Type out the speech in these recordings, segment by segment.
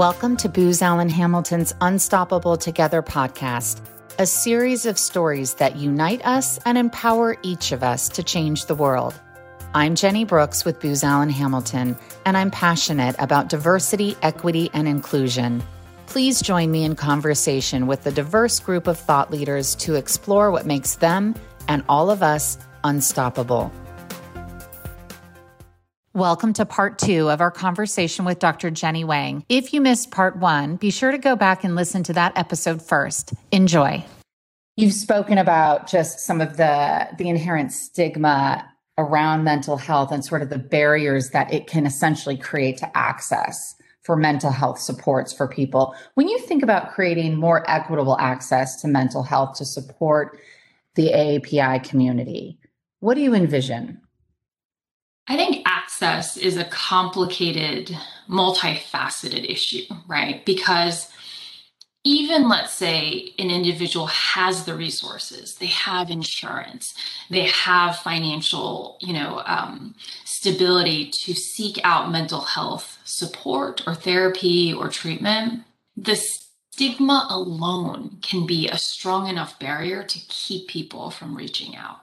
Welcome to Booz Allen Hamilton's Unstoppable Together podcast, a series of stories that unite us and empower each of us to change the world. I'm Jenny Brooks with Booz Allen Hamilton, and I'm passionate about diversity, equity, and inclusion. Please join me in conversation with a diverse group of thought leaders to explore what makes them and all of us unstoppable. Welcome to part two of our conversation with Dr. Jenny Wang. If you missed part one, be sure to go back and listen to that episode first. Enjoy. You've spoken about just some of the, the inherent stigma around mental health and sort of the barriers that it can essentially create to access for mental health supports for people. When you think about creating more equitable access to mental health to support the AAPI community, what do you envision? I think access is a complicated, multifaceted issue, right? Because even let's say an individual has the resources they have insurance they have financial you know um, stability to seek out mental health support or therapy or treatment the stigma alone can be a strong enough barrier to keep people from reaching out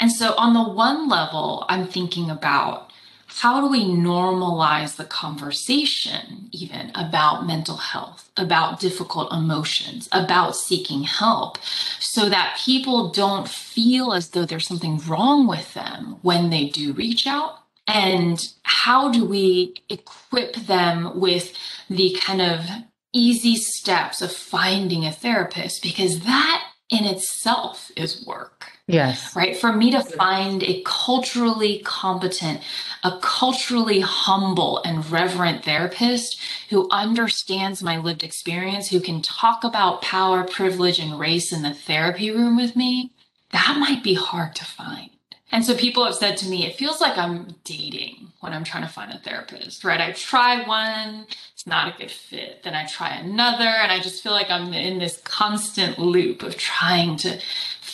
and so, on the one level, I'm thinking about how do we normalize the conversation, even about mental health, about difficult emotions, about seeking help, so that people don't feel as though there's something wrong with them when they do reach out? And how do we equip them with the kind of easy steps of finding a therapist? Because that in itself is work. Yes. Right. For me to find a culturally competent, a culturally humble and reverent therapist who understands my lived experience, who can talk about power, privilege, and race in the therapy room with me, that might be hard to find. And so people have said to me, it feels like I'm dating when I'm trying to find a therapist, right? I try one, it's not a good fit. Then I try another, and I just feel like I'm in this constant loop of trying to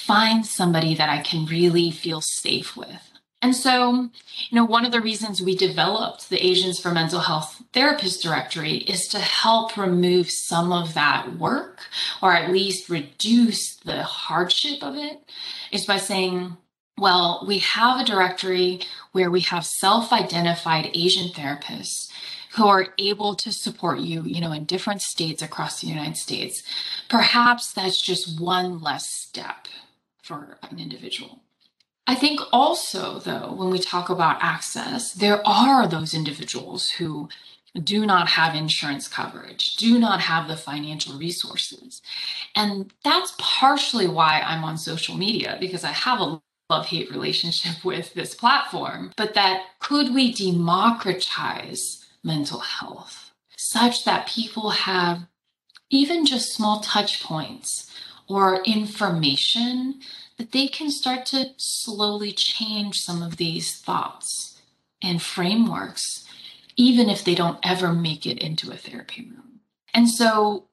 find somebody that I can really feel safe with. And so, you know, one of the reasons we developed the Asians for Mental Health Therapist Directory is to help remove some of that work, or at least reduce the hardship of it, is by saying, well, we have a directory where we have self-identified Asian therapists who are able to support you, you know, in different states across the United States. Perhaps that's just one less step for an individual. I think also, though, when we talk about access, there are those individuals who do not have insurance coverage, do not have the financial resources. And that's partially why I'm on social media because I have a love hate relationship with this platform, but that could we democratize mental health such that people have even just small touch points or information that they can start to slowly change some of these thoughts and frameworks, even if they don't ever make it into a therapy room. And so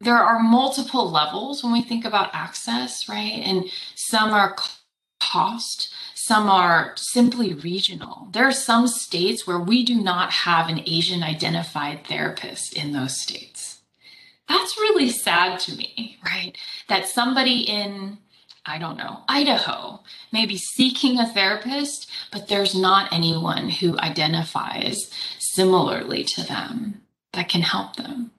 there are multiple levels when we think about access, right? And some are cost. Some are simply regional. There are some states where we do not have an Asian identified therapist in those states. That's really sad to me, right? That somebody in, I don't know, Idaho may be seeking a therapist, but there's not anyone who identifies similarly to them that can help them.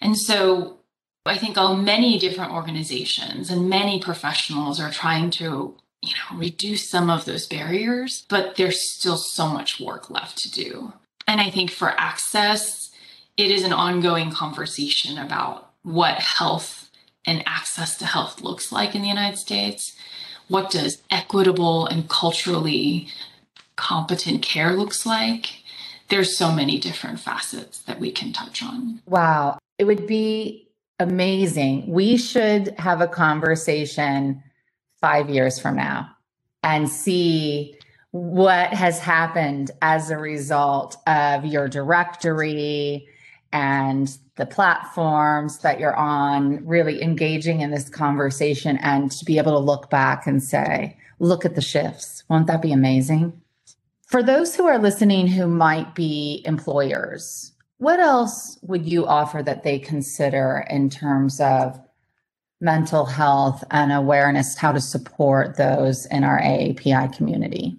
And so I think oh, many different organizations and many professionals are trying to you know, reduce some of those barriers, but there's still so much work left to do. And I think for access, it is an ongoing conversation about what health and access to health looks like in the United States. What does equitable and culturally competent care looks like? There's so many different facets that we can touch on. Wow. It would be amazing. We should have a conversation five years from now and see what has happened as a result of your directory and the platforms that you're on, really engaging in this conversation and to be able to look back and say, look at the shifts. Won't that be amazing? For those who are listening who might be employers what else would you offer that they consider in terms of mental health and awareness, how to support those in our AAPI community?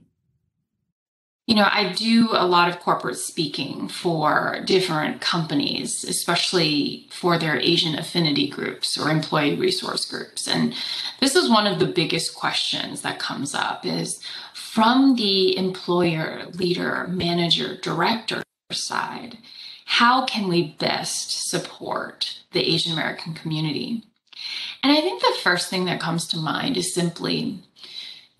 You know, I do a lot of corporate speaking for different companies, especially for their Asian affinity groups or employee resource groups. And this is one of the biggest questions that comes up is from the employer, leader, manager, director side, how can we best support the Asian American community? And I think the first thing that comes to mind is simply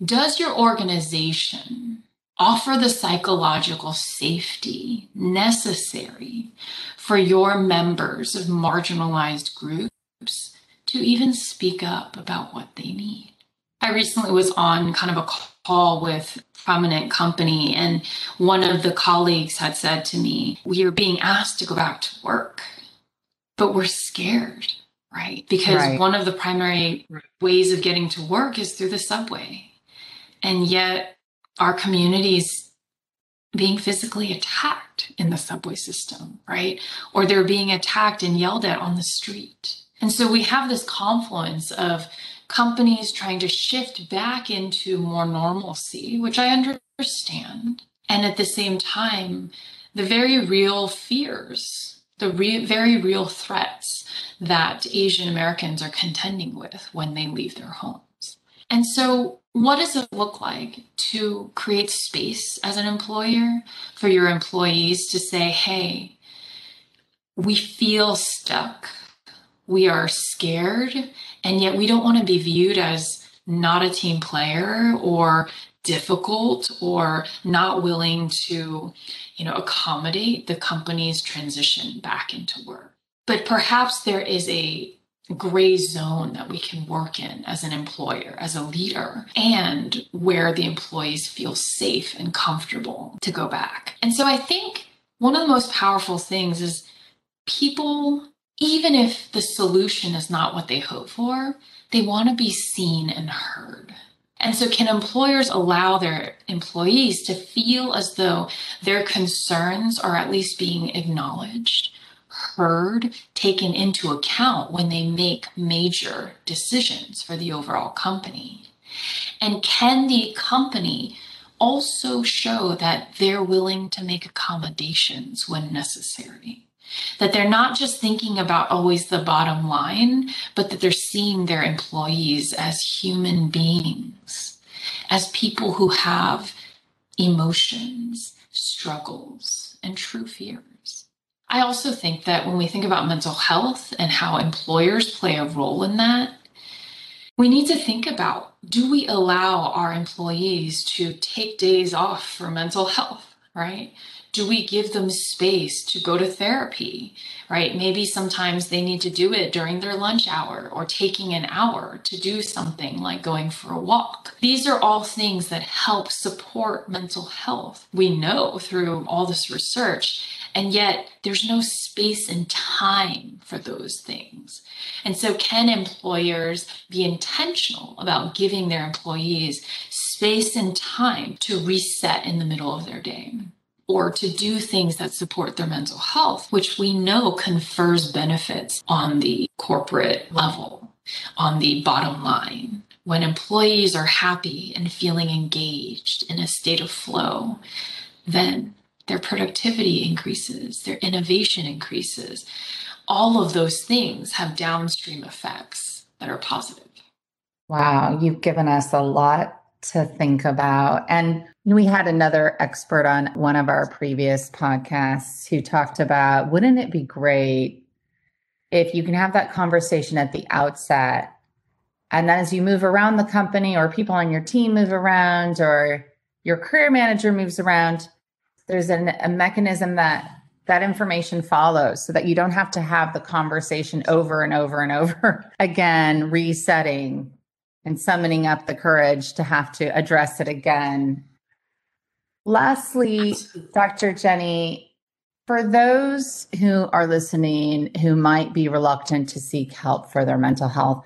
does your organization offer the psychological safety necessary for your members of marginalized groups to even speak up about what they need? I recently was on kind of a call with prominent company and one of the colleagues had said to me, "We are being asked to go back to work, but we're scared." Right? Because right. one of the primary ways of getting to work is through the subway. And yet our communities being physically attacked in the subway system, right? Or they're being attacked and yelled at on the street. And so we have this confluence of companies trying to shift back into more normalcy, which I understand. And at the same time, the very real fears, the re- very real threats that Asian Americans are contending with when they leave their homes. And so what does it look like to create space as an employer for your employees to say, hey, we feel stuck, we are scared, and yet we don't want to be viewed as not a team player or difficult or not willing to you know accommodate the company's transition back into work. But perhaps there is a gray zone that we can work in as an employer, as a leader, and where the employees feel safe and comfortable to go back. And so I think one of the most powerful things is people, even if the solution is not what they hope for, they want to be seen and heard. And so, can employers allow their employees to feel as though their concerns are at least being acknowledged? Heard, taken into account when they make major decisions for the overall company? And can the company also show that they're willing to make accommodations when necessary? That they're not just thinking about always the bottom line, but that they're seeing their employees as human beings, as people who have emotions, struggles, and true fears. I also think that when we think about mental health and how employers play a role in that, we need to think about do we allow our employees to take days off for mental health, right? Do we give them space to go to therapy, right? Maybe sometimes they need to do it during their lunch hour or taking an hour to do something like going for a walk. These are all things that help support mental health. We know through all this research and yet there's no space and time for those things. And so, can employers be intentional about giving their employees space and time to reset in the middle of their day? Or to do things that support their mental health, which we know confers benefits on the corporate level, on the bottom line. When employees are happy and feeling engaged in a state of flow, then their productivity increases, their innovation increases. All of those things have downstream effects that are positive. Wow, you've given us a lot to think about. And we had another expert on one of our previous podcasts who talked about wouldn't it be great if you can have that conversation at the outset? And then as you move around the company, or people on your team move around, or your career manager moves around, there's an, a mechanism that that information follows so that you don't have to have the conversation over and over and over again, resetting and summoning up the courage to have to address it again. Lastly, Dr. Jenny, for those who are listening who might be reluctant to seek help for their mental health,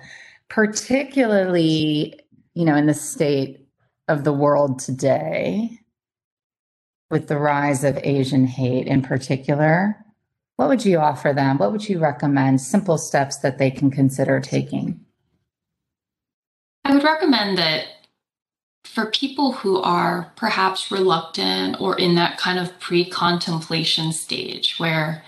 particularly, you know, in the state of the world today, with the rise of Asian hate in particular, what would you offer them? What would you recommend? Simple steps that they can consider taking? I would recommend that for people who are perhaps reluctant or in that kind of pre contemplation stage where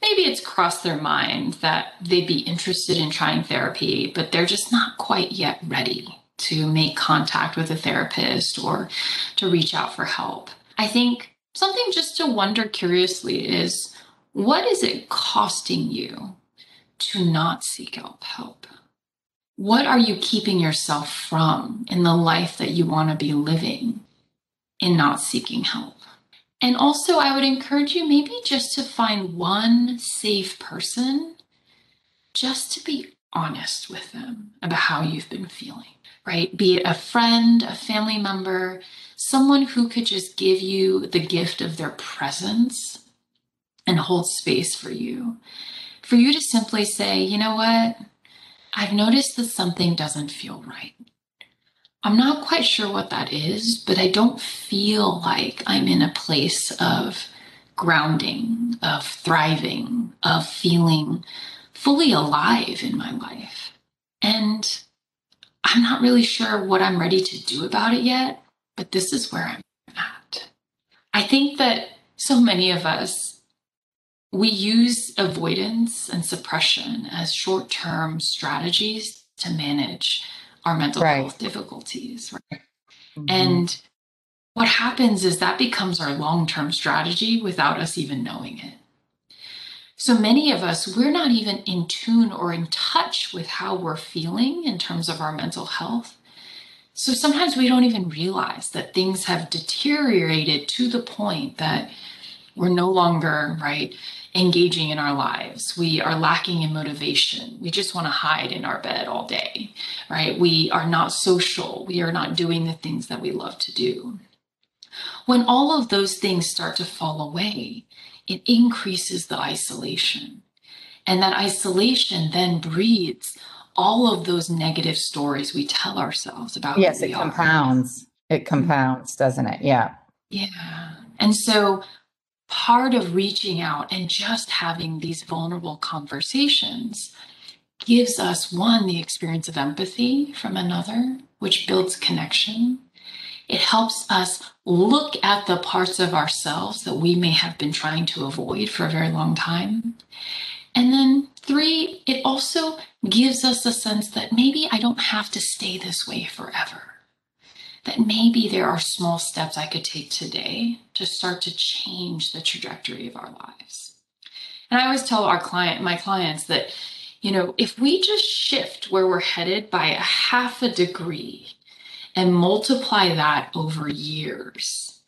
maybe it's crossed their mind that they'd be interested in trying therapy, but they're just not quite yet ready to make contact with a therapist or to reach out for help. I think something just to wonder curiously is what is it costing you to not seek out help? What are you keeping yourself from in the life that you want to be living in not seeking help? And also, I would encourage you maybe just to find one safe person just to be honest with them about how you've been feeling, right? Be it a friend, a family member, someone who could just give you the gift of their presence and hold space for you. For you to simply say, you know what? I've noticed that something doesn't feel right. I'm not quite sure what that is, but I don't feel like I'm in a place of grounding, of thriving, of feeling fully alive in my life. And I'm not really sure what I'm ready to do about it yet, but this is where I'm at. I think that so many of us we use avoidance and suppression as short term strategies to manage our mental right. health difficulties. Right? Mm-hmm. And what happens is that becomes our long term strategy without us even knowing it. So many of us, we're not even in tune or in touch with how we're feeling in terms of our mental health. So sometimes we don't even realize that things have deteriorated to the point that we're no longer, right, engaging in our lives. We are lacking in motivation. We just want to hide in our bed all day, right? We are not social. We are not doing the things that we love to do. When all of those things start to fall away, it increases the isolation. And that isolation then breeds all of those negative stories we tell ourselves about. Yes, it compounds. Are. It mm-hmm. compounds, doesn't it? Yeah. Yeah. And so part of reaching out and just having these vulnerable conversations gives us one, the experience of empathy from another, which builds connection. It helps us look at the parts of ourselves that we may have been trying to avoid for a very long time. And then, three, it also gives us a sense that maybe I don't have to stay this way forever that maybe there are small steps I could take today to start to change the trajectory of our lives. And I always tell our client, my clients that, you know, if we just shift where we're headed by a half a degree and multiply that over years,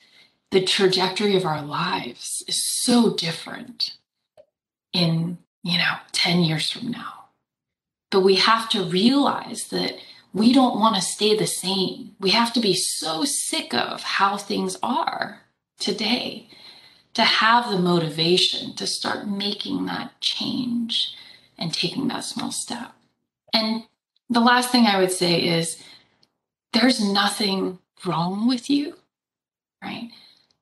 the trajectory of our lives is so different in, you know, 10 years from now. But we have to realize that we don't want to stay the same. We have to be so sick of how things are today to have the motivation to start making that change and taking that small step. And the last thing I would say is there's nothing wrong with you, right?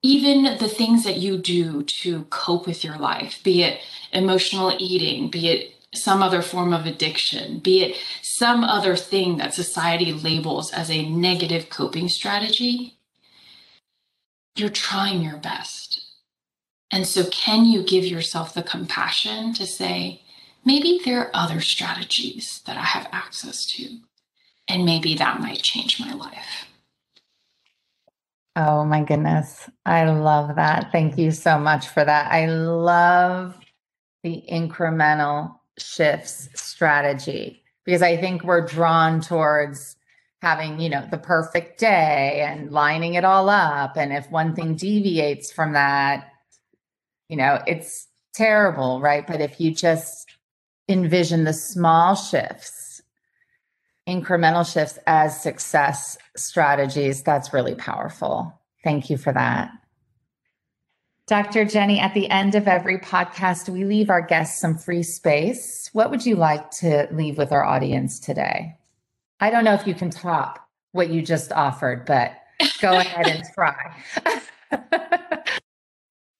Even the things that you do to cope with your life, be it emotional eating, be it some other form of addiction, be it some other thing that society labels as a negative coping strategy, you're trying your best. And so, can you give yourself the compassion to say, maybe there are other strategies that I have access to, and maybe that might change my life? Oh my goodness. I love that. Thank you so much for that. I love the incremental shifts strategy because I think we're drawn towards having, you know, the perfect day and lining it all up. And if one thing deviates from that, you know, it's terrible, right? But if you just envision the small shifts, incremental shifts as success strategies, that's really powerful. Thank you for that. Dr. Jenny, at the end of every podcast, we leave our guests some free space. What would you like to leave with our audience today? I don't know if you can top what you just offered, but go ahead and try.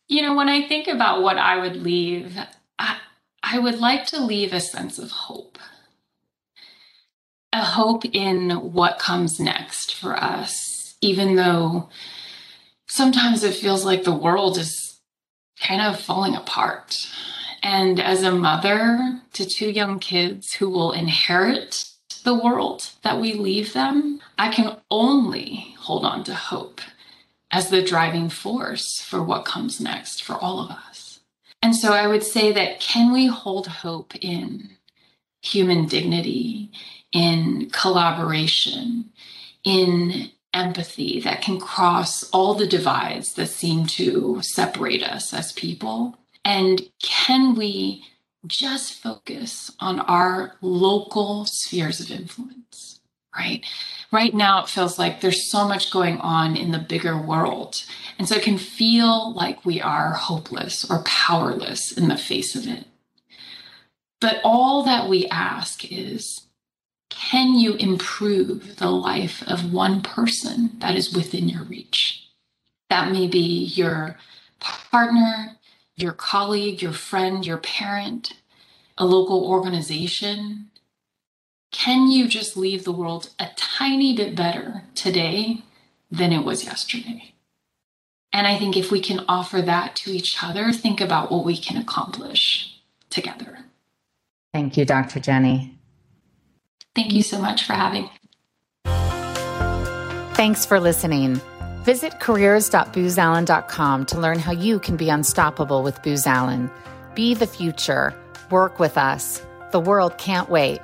You know, when I think about what I would leave, I, I would like to leave a sense of hope. A hope in what comes next for us, even though sometimes it feels like the world is kind of falling apart. And as a mother to two young kids who will inherit the world that we leave them, I can only hold on to hope as the driving force for what comes next for all of us. And so I would say that can we hold hope in human dignity, in collaboration, in empathy that can cross all the divides that seem to separate us as people? And can we just focus on our local spheres of influence, right? Right now, it feels like there's so much going on in the bigger world. And so it can feel like we are hopeless or powerless in the face of it. But all that we ask is can you improve the life of one person that is within your reach? That may be your partner, your colleague, your friend, your parent, a local organization, can you just leave the world a tiny bit better today than it was yesterday? And I think if we can offer that to each other, think about what we can accomplish together. Thank you, Dr. Jenny. Thank you so much for having. me. Thanks for listening. Visit careers.boozallen.com to learn how you can be unstoppable with Booz Allen. Be the future. Work with us. The world can't wait.